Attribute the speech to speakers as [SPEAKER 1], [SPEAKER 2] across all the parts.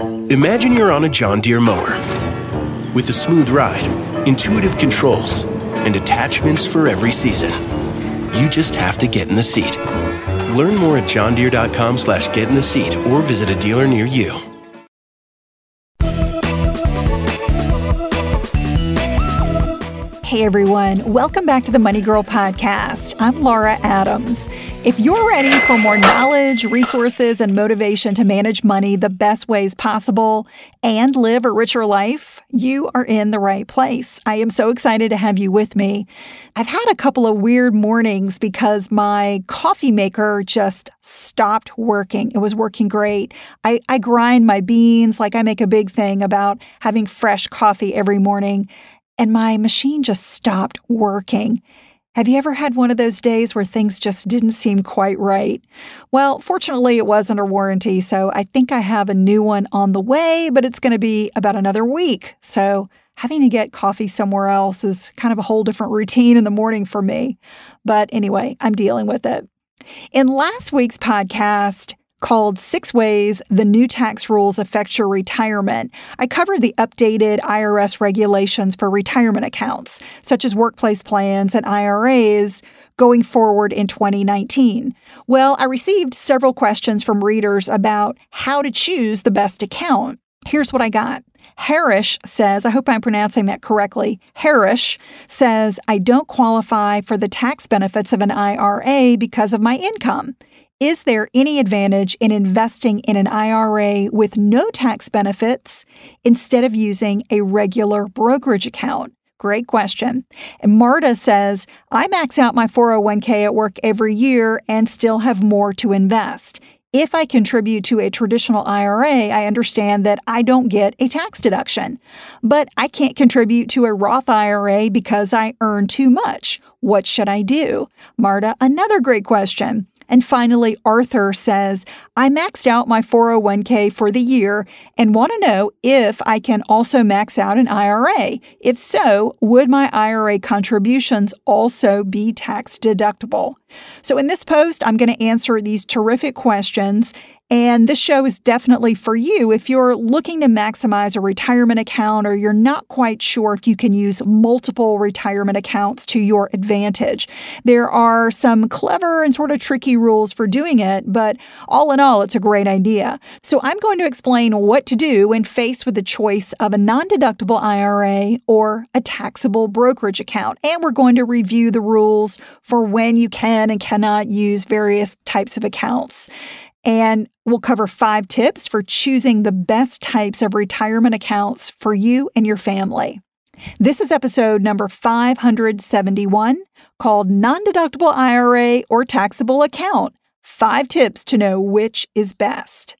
[SPEAKER 1] Imagine you're on a John Deere mower with a smooth ride, intuitive controls, and attachments for every season. You just have to get in the seat. Learn more at johndeere.com slash get in the seat or visit a dealer near you.
[SPEAKER 2] Hey everyone, welcome back to the Money Girl podcast. I'm Laura Adams. If you're ready for more knowledge, resources, and motivation to manage money the best ways possible and live a richer life, you are in the right place. I am so excited to have you with me. I've had a couple of weird mornings because my coffee maker just stopped working. It was working great. I, I grind my beans, like I make a big thing about having fresh coffee every morning and my machine just stopped working. Have you ever had one of those days where things just didn't seem quite right? Well, fortunately, it was under warranty, so I think I have a new one on the way, but it's going to be about another week. So having to get coffee somewhere else is kind of a whole different routine in the morning for me. But anyway, I'm dealing with it. In last week's podcast, called Six Ways the New Tax Rules Affect Your Retirement. I covered the updated IRS regulations for retirement accounts, such as workplace plans and IRAs, going forward in 2019. Well, I received several questions from readers about how to choose the best account. Here's what I got. Harish says, I hope I'm pronouncing that correctly. Harish says, I don't qualify for the tax benefits of an IRA because of my income. Is there any advantage in investing in an IRA with no tax benefits instead of using a regular brokerage account? Great question. And Marta says, I max out my 401k at work every year and still have more to invest. If I contribute to a traditional IRA, I understand that I don't get a tax deduction. But I can't contribute to a Roth IRA because I earn too much. What should I do? Marta, another great question. And finally, Arthur says, I maxed out my 401k for the year and want to know if I can also max out an IRA. If so, would my IRA contributions also be tax deductible? So, in this post, I'm going to answer these terrific questions and this show is definitely for you if you're looking to maximize a retirement account or you're not quite sure if you can use multiple retirement accounts to your advantage. There are some clever and sort of tricky rules for doing it, but all in all, it's a great idea. So I'm going to explain what to do when faced with the choice of a non deductible IRA or a taxable brokerage account. And we're going to review the rules for when you can and cannot use various types of accounts. And we'll cover five tips for choosing the best types of retirement accounts for you and your family. This is episode number 571 called Non Deductible IRA or Taxable Account Five Tips to Know Which is Best.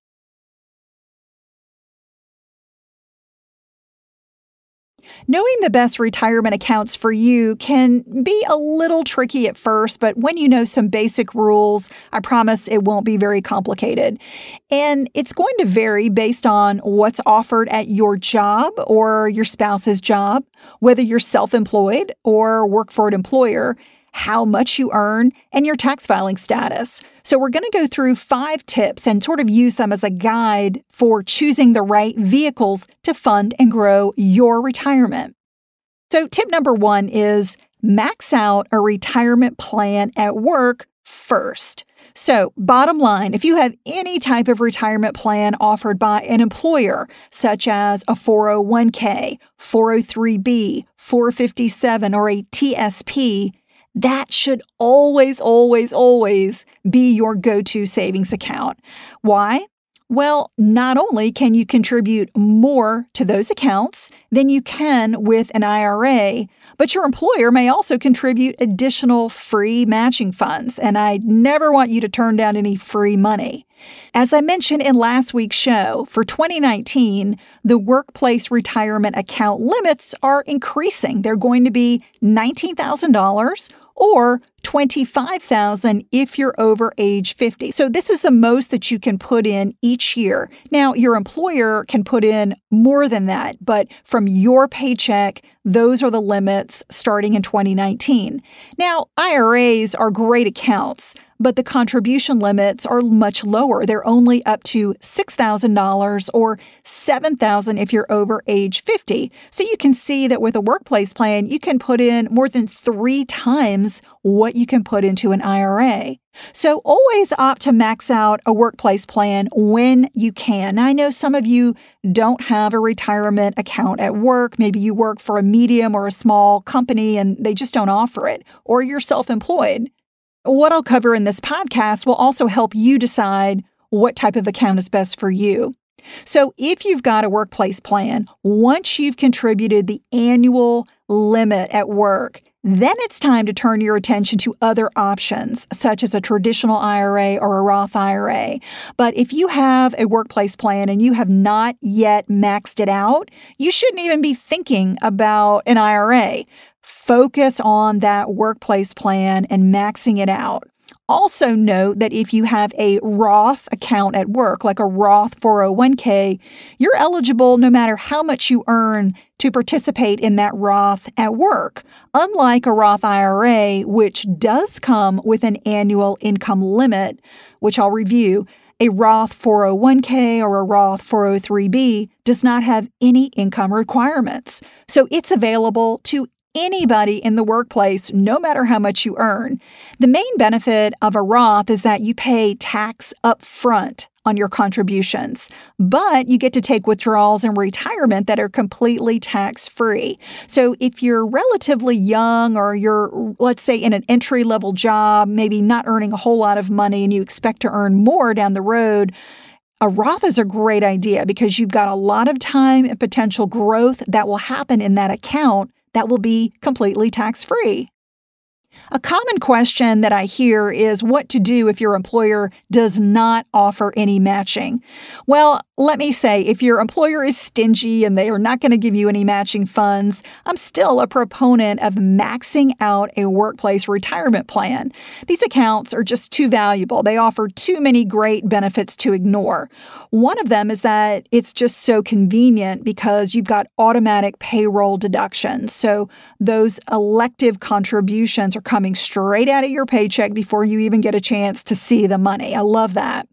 [SPEAKER 2] Knowing the best retirement accounts for you can be a little tricky at first, but when you know some basic rules, I promise it won't be very complicated. And it's going to vary based on what's offered at your job or your spouse's job, whether you're self employed or work for an employer how much you earn, and your tax filing status. So, we're going to go through five tips and sort of use them as a guide for choosing the right vehicles to fund and grow your retirement. So, tip number one is max out a retirement plan at work first. So, bottom line, if you have any type of retirement plan offered by an employer, such as a 401k, 403b, 457, or a TSP, that should always, always, always be your go to savings account. Why? Well, not only can you contribute more to those accounts than you can with an IRA, but your employer may also contribute additional free matching funds. And I never want you to turn down any free money. As I mentioned in last week's show, for 2019, the workplace retirement account limits are increasing. They're going to be $19,000 or 25,000 if you're over age 50. So this is the most that you can put in each year. Now, your employer can put in more than that, but from your paycheck, those are the limits starting in 2019. Now, IRAs are great accounts but the contribution limits are much lower. They're only up to $6,000 or 7,000 if you're over age 50. So you can see that with a workplace plan, you can put in more than three times what you can put into an IRA. So always opt to max out a workplace plan when you can. Now, I know some of you don't have a retirement account at work. Maybe you work for a medium or a small company and they just don't offer it, or you're self employed. What I'll cover in this podcast will also help you decide what type of account is best for you. So, if you've got a workplace plan, once you've contributed the annual limit at work, then it's time to turn your attention to other options, such as a traditional IRA or a Roth IRA. But if you have a workplace plan and you have not yet maxed it out, you shouldn't even be thinking about an IRA focus on that workplace plan and maxing it out. Also, note that if you have a Roth account at work, like a Roth 401k, you're eligible no matter how much you earn to participate in that Roth at work. Unlike a Roth IRA, which does come with an annual income limit, which I'll review, a Roth 401k or a Roth 403b does not have any income requirements. So it's available to anybody in the workplace, no matter how much you earn. The main benefit of a Roth is that you pay tax up front on your contributions, but you get to take withdrawals in retirement that are completely tax free. So if you're relatively young or you're, let's say, in an entry level job, maybe not earning a whole lot of money and you expect to earn more down the road, a Roth is a great idea because you've got a lot of time and potential growth that will happen in that account that will be completely tax free. A common question that I hear is what to do if your employer does not offer any matching. Well, let me say, if your employer is stingy and they are not going to give you any matching funds, I'm still a proponent of maxing out a workplace retirement plan. These accounts are just too valuable. They offer too many great benefits to ignore. One of them is that it's just so convenient because you've got automatic payroll deductions. So those elective contributions are coming straight out of your paycheck before you even get a chance to see the money. I love that.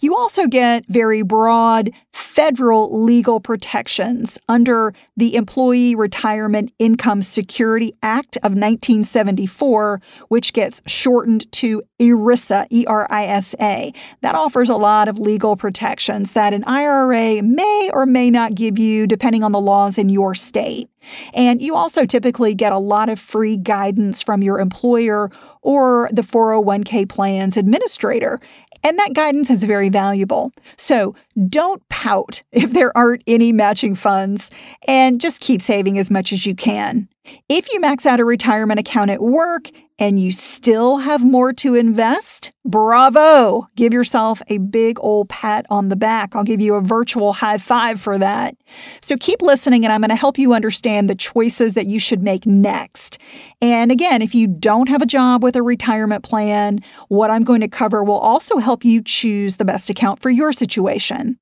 [SPEAKER 2] You also get very broad federal legal protections under the Employee Retirement Income Security Act of 1974, which gets shortened to ERISA, E R I S A. That offers a lot of legal protections that an IRA may or may not give you depending on the laws in your state. And you also typically get a lot of free guidance from your employer or the 401k plan's administrator. And that guidance is very valuable. So don't pout if there aren't any matching funds and just keep saving as much as you can. If you max out a retirement account at work and you still have more to invest, bravo! Give yourself a big old pat on the back. I'll give you a virtual high five for that. So keep listening, and I'm going to help you understand the choices that you should make next. And again, if you don't have a job with a retirement plan, what I'm going to cover will also help you choose the best account for your situation.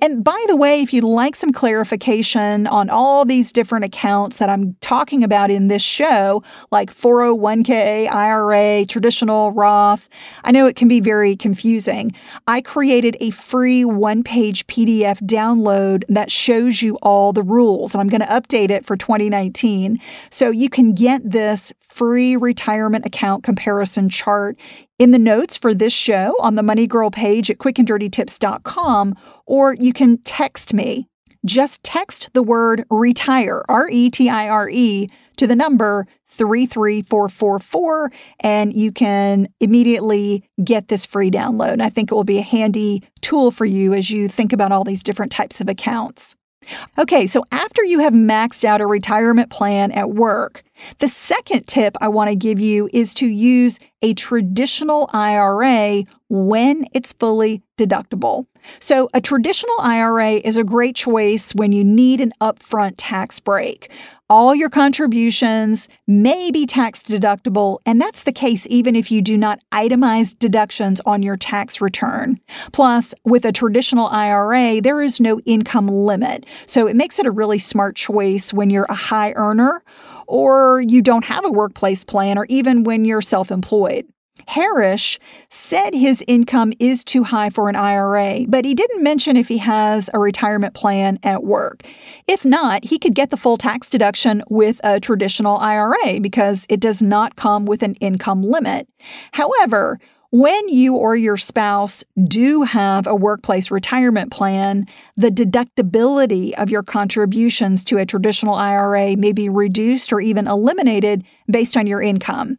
[SPEAKER 2] And by the way, if you'd like some clarification on all these different accounts that I'm talking about in this show, like 401k, IRA, traditional Roth, I know it can be very confusing. I created a free one page PDF download that shows you all the rules, and I'm going to update it for 2019. So you can get this free retirement account comparison chart in the notes for this show on the Money Girl page at quickanddirtytips.com, or you can text me. Just text the word retire, R E T I R E, to the number 33444, and you can immediately get this free download. I think it will be a handy tool for you as you think about all these different types of accounts. Okay, so after you have maxed out a retirement plan at work, The second tip I want to give you is to use a traditional IRA when it's fully deductible. So, a traditional IRA is a great choice when you need an upfront tax break. All your contributions may be tax deductible, and that's the case even if you do not itemize deductions on your tax return. Plus, with a traditional IRA, there is no income limit, so it makes it a really smart choice when you're a high earner or you don't have a workplace plan, or even when you're self employed. Harish said his income is too high for an IRA, but he didn't mention if he has a retirement plan at work. If not, he could get the full tax deduction with a traditional IRA because it does not come with an income limit. However, when you or your spouse do have a workplace retirement plan, the deductibility of your contributions to a traditional IRA may be reduced or even eliminated based on your income.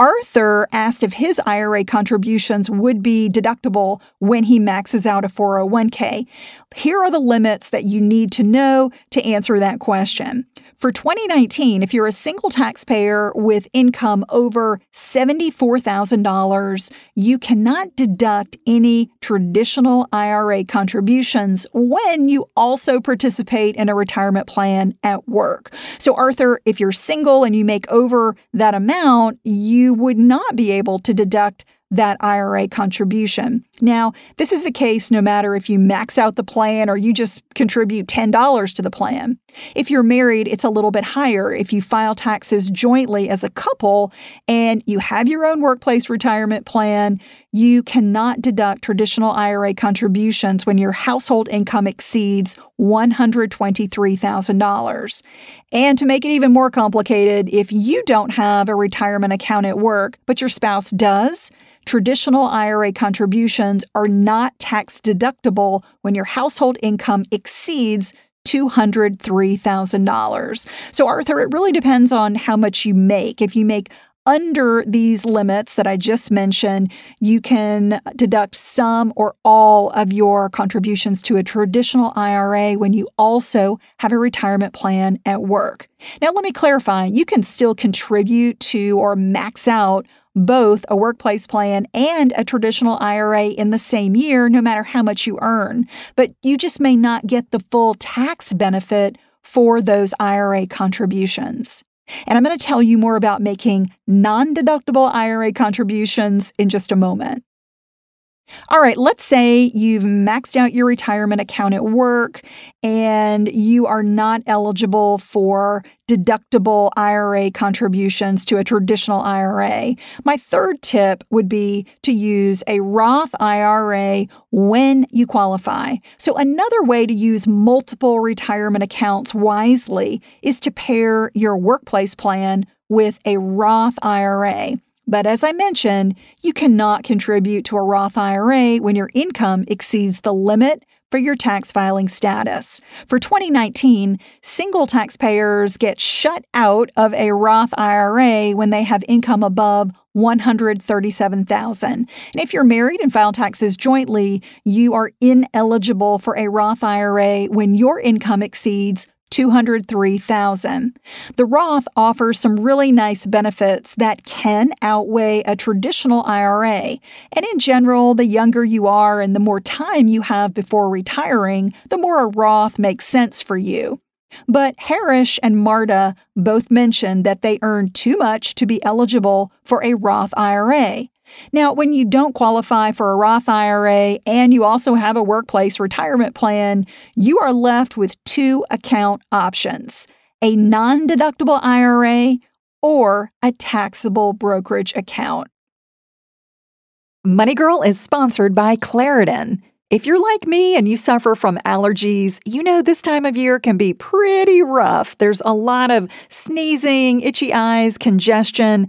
[SPEAKER 2] Arthur asked if his IRA contributions would be deductible when he maxes out a 401k. Here are the limits that you need to know to answer that question. For 2019, if you're a single taxpayer with income over $74,000, you cannot deduct any traditional IRA contributions when you also participate in a retirement plan at work. So, Arthur, if you're single and you make over that amount, you would not be able to deduct that IRA contribution. Now, this is the case no matter if you max out the plan or you just contribute $10 to the plan. If you're married, it's a little bit higher. If you file taxes jointly as a couple and you have your own workplace retirement plan, you cannot deduct traditional IRA contributions when your household income exceeds $123,000. And to make it even more complicated, if you don't have a retirement account at work, but your spouse does, traditional IRA contributions are not tax deductible when your household income exceeds $203,000. So, Arthur, it really depends on how much you make. If you make under these limits that I just mentioned, you can deduct some or all of your contributions to a traditional IRA when you also have a retirement plan at work. Now, let me clarify you can still contribute to or max out both a workplace plan and a traditional IRA in the same year, no matter how much you earn. But you just may not get the full tax benefit for those IRA contributions. And I'm going to tell you more about making non deductible IRA contributions in just a moment. All right, let's say you've maxed out your retirement account at work and you are not eligible for deductible IRA contributions to a traditional IRA. My third tip would be to use a Roth IRA when you qualify. So, another way to use multiple retirement accounts wisely is to pair your workplace plan with a Roth IRA. But as I mentioned, you cannot contribute to a Roth IRA when your income exceeds the limit for your tax filing status. For 2019, single taxpayers get shut out of a Roth IRA when they have income above 137,000. And if you're married and file taxes jointly, you are ineligible for a Roth IRA when your income exceeds 203,000. The Roth offers some really nice benefits that can outweigh a traditional IRA. And in general, the younger you are and the more time you have before retiring, the more a Roth makes sense for you. But Harish and Marta both mentioned that they earn too much to be eligible for a Roth IRA. Now, when you don't qualify for a Roth IRA and you also have a workplace retirement plan, you are left with two account options a non deductible IRA or a taxable brokerage account. Money Girl is sponsored by Claritin. If you're like me and you suffer from allergies, you know this time of year can be pretty rough. There's a lot of sneezing, itchy eyes, congestion,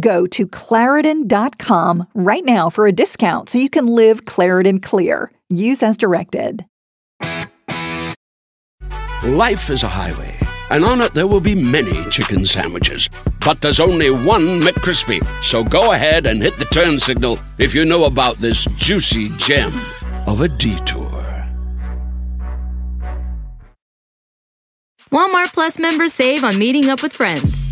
[SPEAKER 2] Go to Claritin.com right now for a discount so you can live Claritin Clear. Use as directed.
[SPEAKER 3] Life is a highway and on it there will be many chicken sandwiches. But there's only one McCrispy. So go ahead and hit the turn signal if you know about this juicy gem of a detour.
[SPEAKER 4] Walmart Plus members save on meeting up with friends.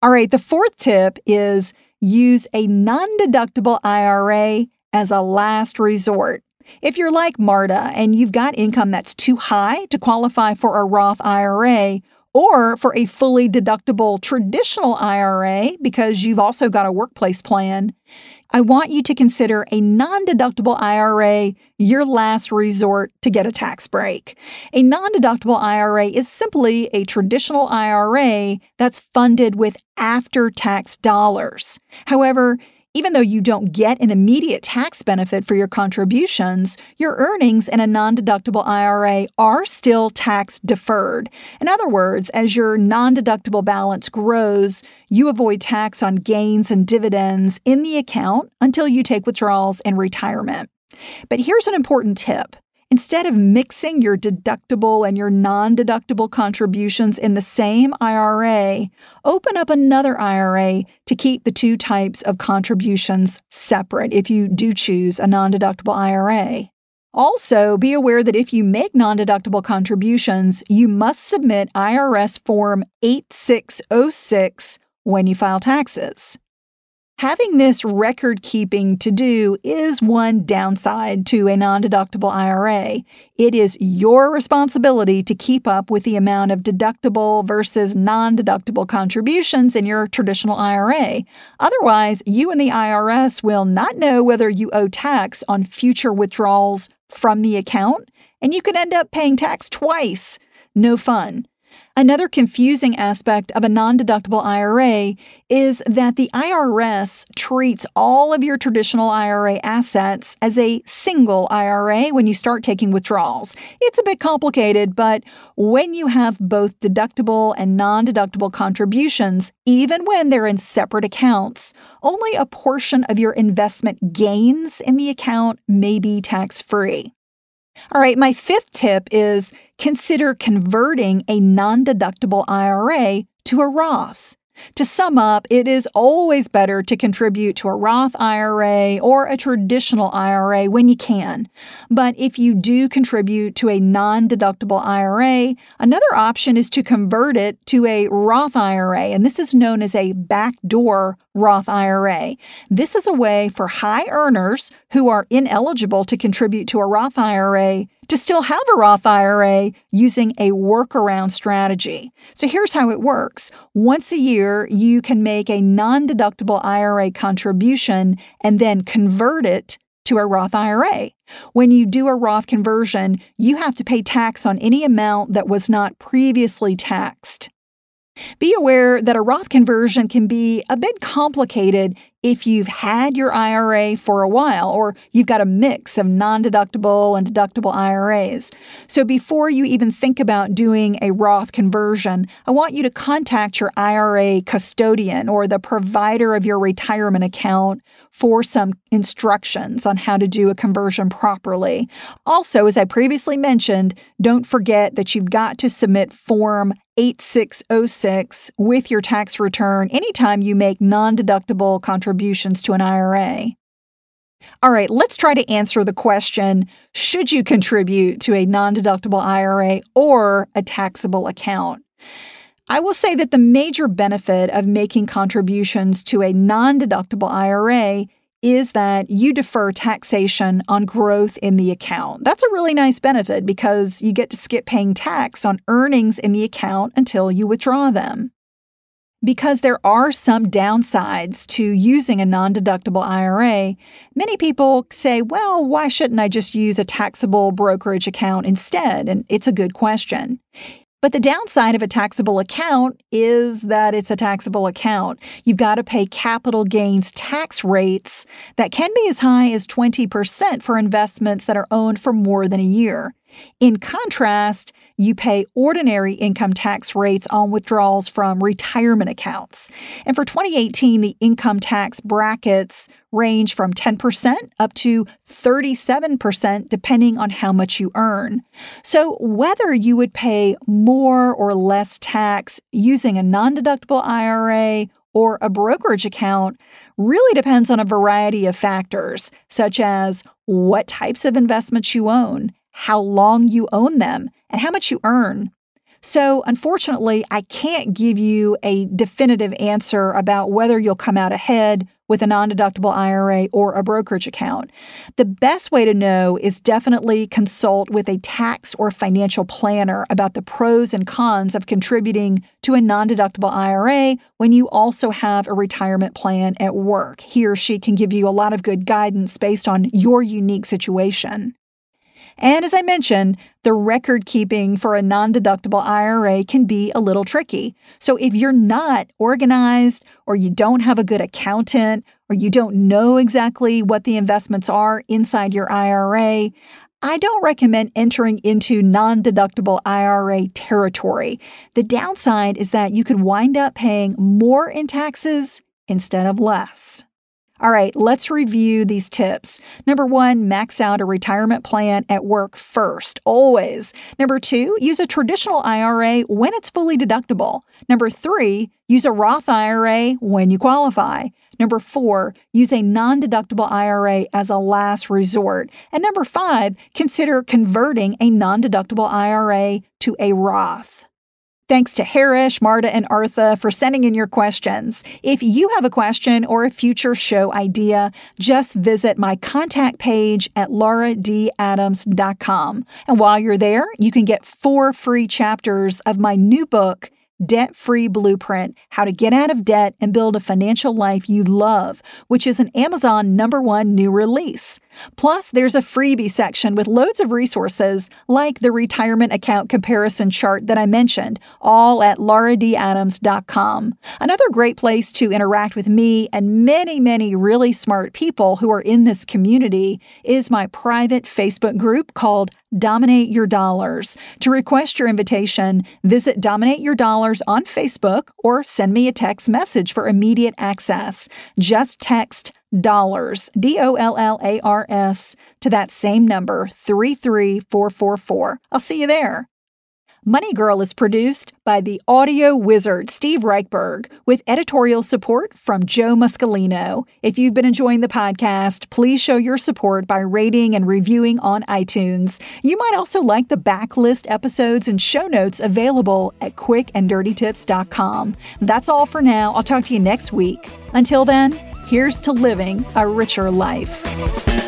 [SPEAKER 2] All right, the fourth tip is use a non deductible IRA as a last resort. If you're like Marta and you've got income that's too high to qualify for a Roth IRA, or for a fully deductible traditional IRA because you've also got a workplace plan, I want you to consider a non deductible IRA your last resort to get a tax break. A non deductible IRA is simply a traditional IRA that's funded with after tax dollars. However, even though you don't get an immediate tax benefit for your contributions, your earnings in a non deductible IRA are still tax deferred. In other words, as your non deductible balance grows, you avoid tax on gains and dividends in the account until you take withdrawals in retirement. But here's an important tip Instead of mixing your deductible and your non deductible contributions in the same IRA, open up another IRA to keep the two types of contributions separate if you do choose a non deductible IRA. Also, be aware that if you make non deductible contributions, you must submit IRS Form 8606 when you file taxes. Having this record keeping to do is one downside to a non deductible IRA. It is your responsibility to keep up with the amount of deductible versus non deductible contributions in your traditional IRA. Otherwise, you and the IRS will not know whether you owe tax on future withdrawals from the account, and you can end up paying tax twice. No fun. Another confusing aspect of a non deductible IRA is that the IRS treats all of your traditional IRA assets as a single IRA when you start taking withdrawals. It's a bit complicated, but when you have both deductible and non deductible contributions, even when they're in separate accounts, only a portion of your investment gains in the account may be tax free. All right, my fifth tip is consider converting a non deductible IRA to a Roth. To sum up, it is always better to contribute to a Roth IRA or a traditional IRA when you can. But if you do contribute to a non deductible IRA, another option is to convert it to a Roth IRA, and this is known as a backdoor Roth IRA. This is a way for high earners who are ineligible to contribute to a Roth IRA to still have a Roth IRA using a workaround strategy. So here's how it works. Once a year, you can make a non deductible IRA contribution and then convert it to a Roth IRA. When you do a Roth conversion, you have to pay tax on any amount that was not previously taxed. Be aware that a Roth conversion can be a bit complicated if you've had your IRA for a while or you've got a mix of non deductible and deductible IRAs. So before you even think about doing a Roth conversion, I want you to contact your IRA custodian or the provider of your retirement account for some instructions on how to do a conversion properly. Also, as I previously mentioned, don't forget that you've got to submit Form 8606 with your tax return anytime you make non deductible contributions to an IRA. All right, let's try to answer the question Should you contribute to a non deductible IRA or a taxable account? I will say that the major benefit of making contributions to a non deductible IRA is that you defer taxation on growth in the account. That's a really nice benefit because you get to skip paying tax on earnings in the account until you withdraw them. Because there are some downsides to using a non deductible IRA, many people say, well, why shouldn't I just use a taxable brokerage account instead? And it's a good question. But the downside of a taxable account is that it's a taxable account. You've got to pay capital gains tax rates that can be as high as 20% for investments that are owned for more than a year. In contrast, you pay ordinary income tax rates on withdrawals from retirement accounts. And for 2018, the income tax brackets range from 10% up to 37%, depending on how much you earn. So, whether you would pay more or less tax using a non deductible IRA or a brokerage account really depends on a variety of factors, such as what types of investments you own how long you own them, and how much you earn. So, unfortunately, I can't give you a definitive answer about whether you'll come out ahead with a non deductible IRA or a brokerage account. The best way to know is definitely consult with a tax or financial planner about the pros and cons of contributing to a non deductible IRA when you also have a retirement plan at work. He or she can give you a lot of good guidance based on your unique situation. And as I mentioned, the record keeping for a non deductible IRA can be a little tricky. So if you're not organized, or you don't have a good accountant, or you don't know exactly what the investments are inside your IRA, I don't recommend entering into non deductible IRA territory. The downside is that you could wind up paying more in taxes instead of less. All right, let's review these tips. Number one, max out a retirement plan at work first, always. Number two, use a traditional IRA when it's fully deductible. Number three, use a Roth IRA when you qualify. Number four, use a non deductible IRA as a last resort. And number five, consider converting a non deductible IRA to a Roth. Thanks to Harish, Marta, and Arthur for sending in your questions. If you have a question or a future show idea, just visit my contact page at lauradadams.com. And while you're there, you can get four free chapters of my new book, Debt Free Blueprint How to Get Out of Debt and Build a Financial Life You Love, which is an Amazon number one new release. Plus, there's a freebie section with loads of resources like the retirement account comparison chart that I mentioned, all at lauradadams.com. Another great place to interact with me and many, many really smart people who are in this community is my private Facebook group called Dominate Your Dollars. To request your invitation, visit Dominate Your Dollars on Facebook or send me a text message for immediate access. Just text dollars, D O L L A R S, to that same number, 33444. I'll see you there. Money Girl is produced by the audio wizard Steve Reichberg with editorial support from Joe Muscolino. If you've been enjoying the podcast, please show your support by rating and reviewing on iTunes. You might also like the backlist episodes and show notes available at quickanddirtytips.com. That's all for now. I'll talk to you next week. Until then, here's to living a richer life.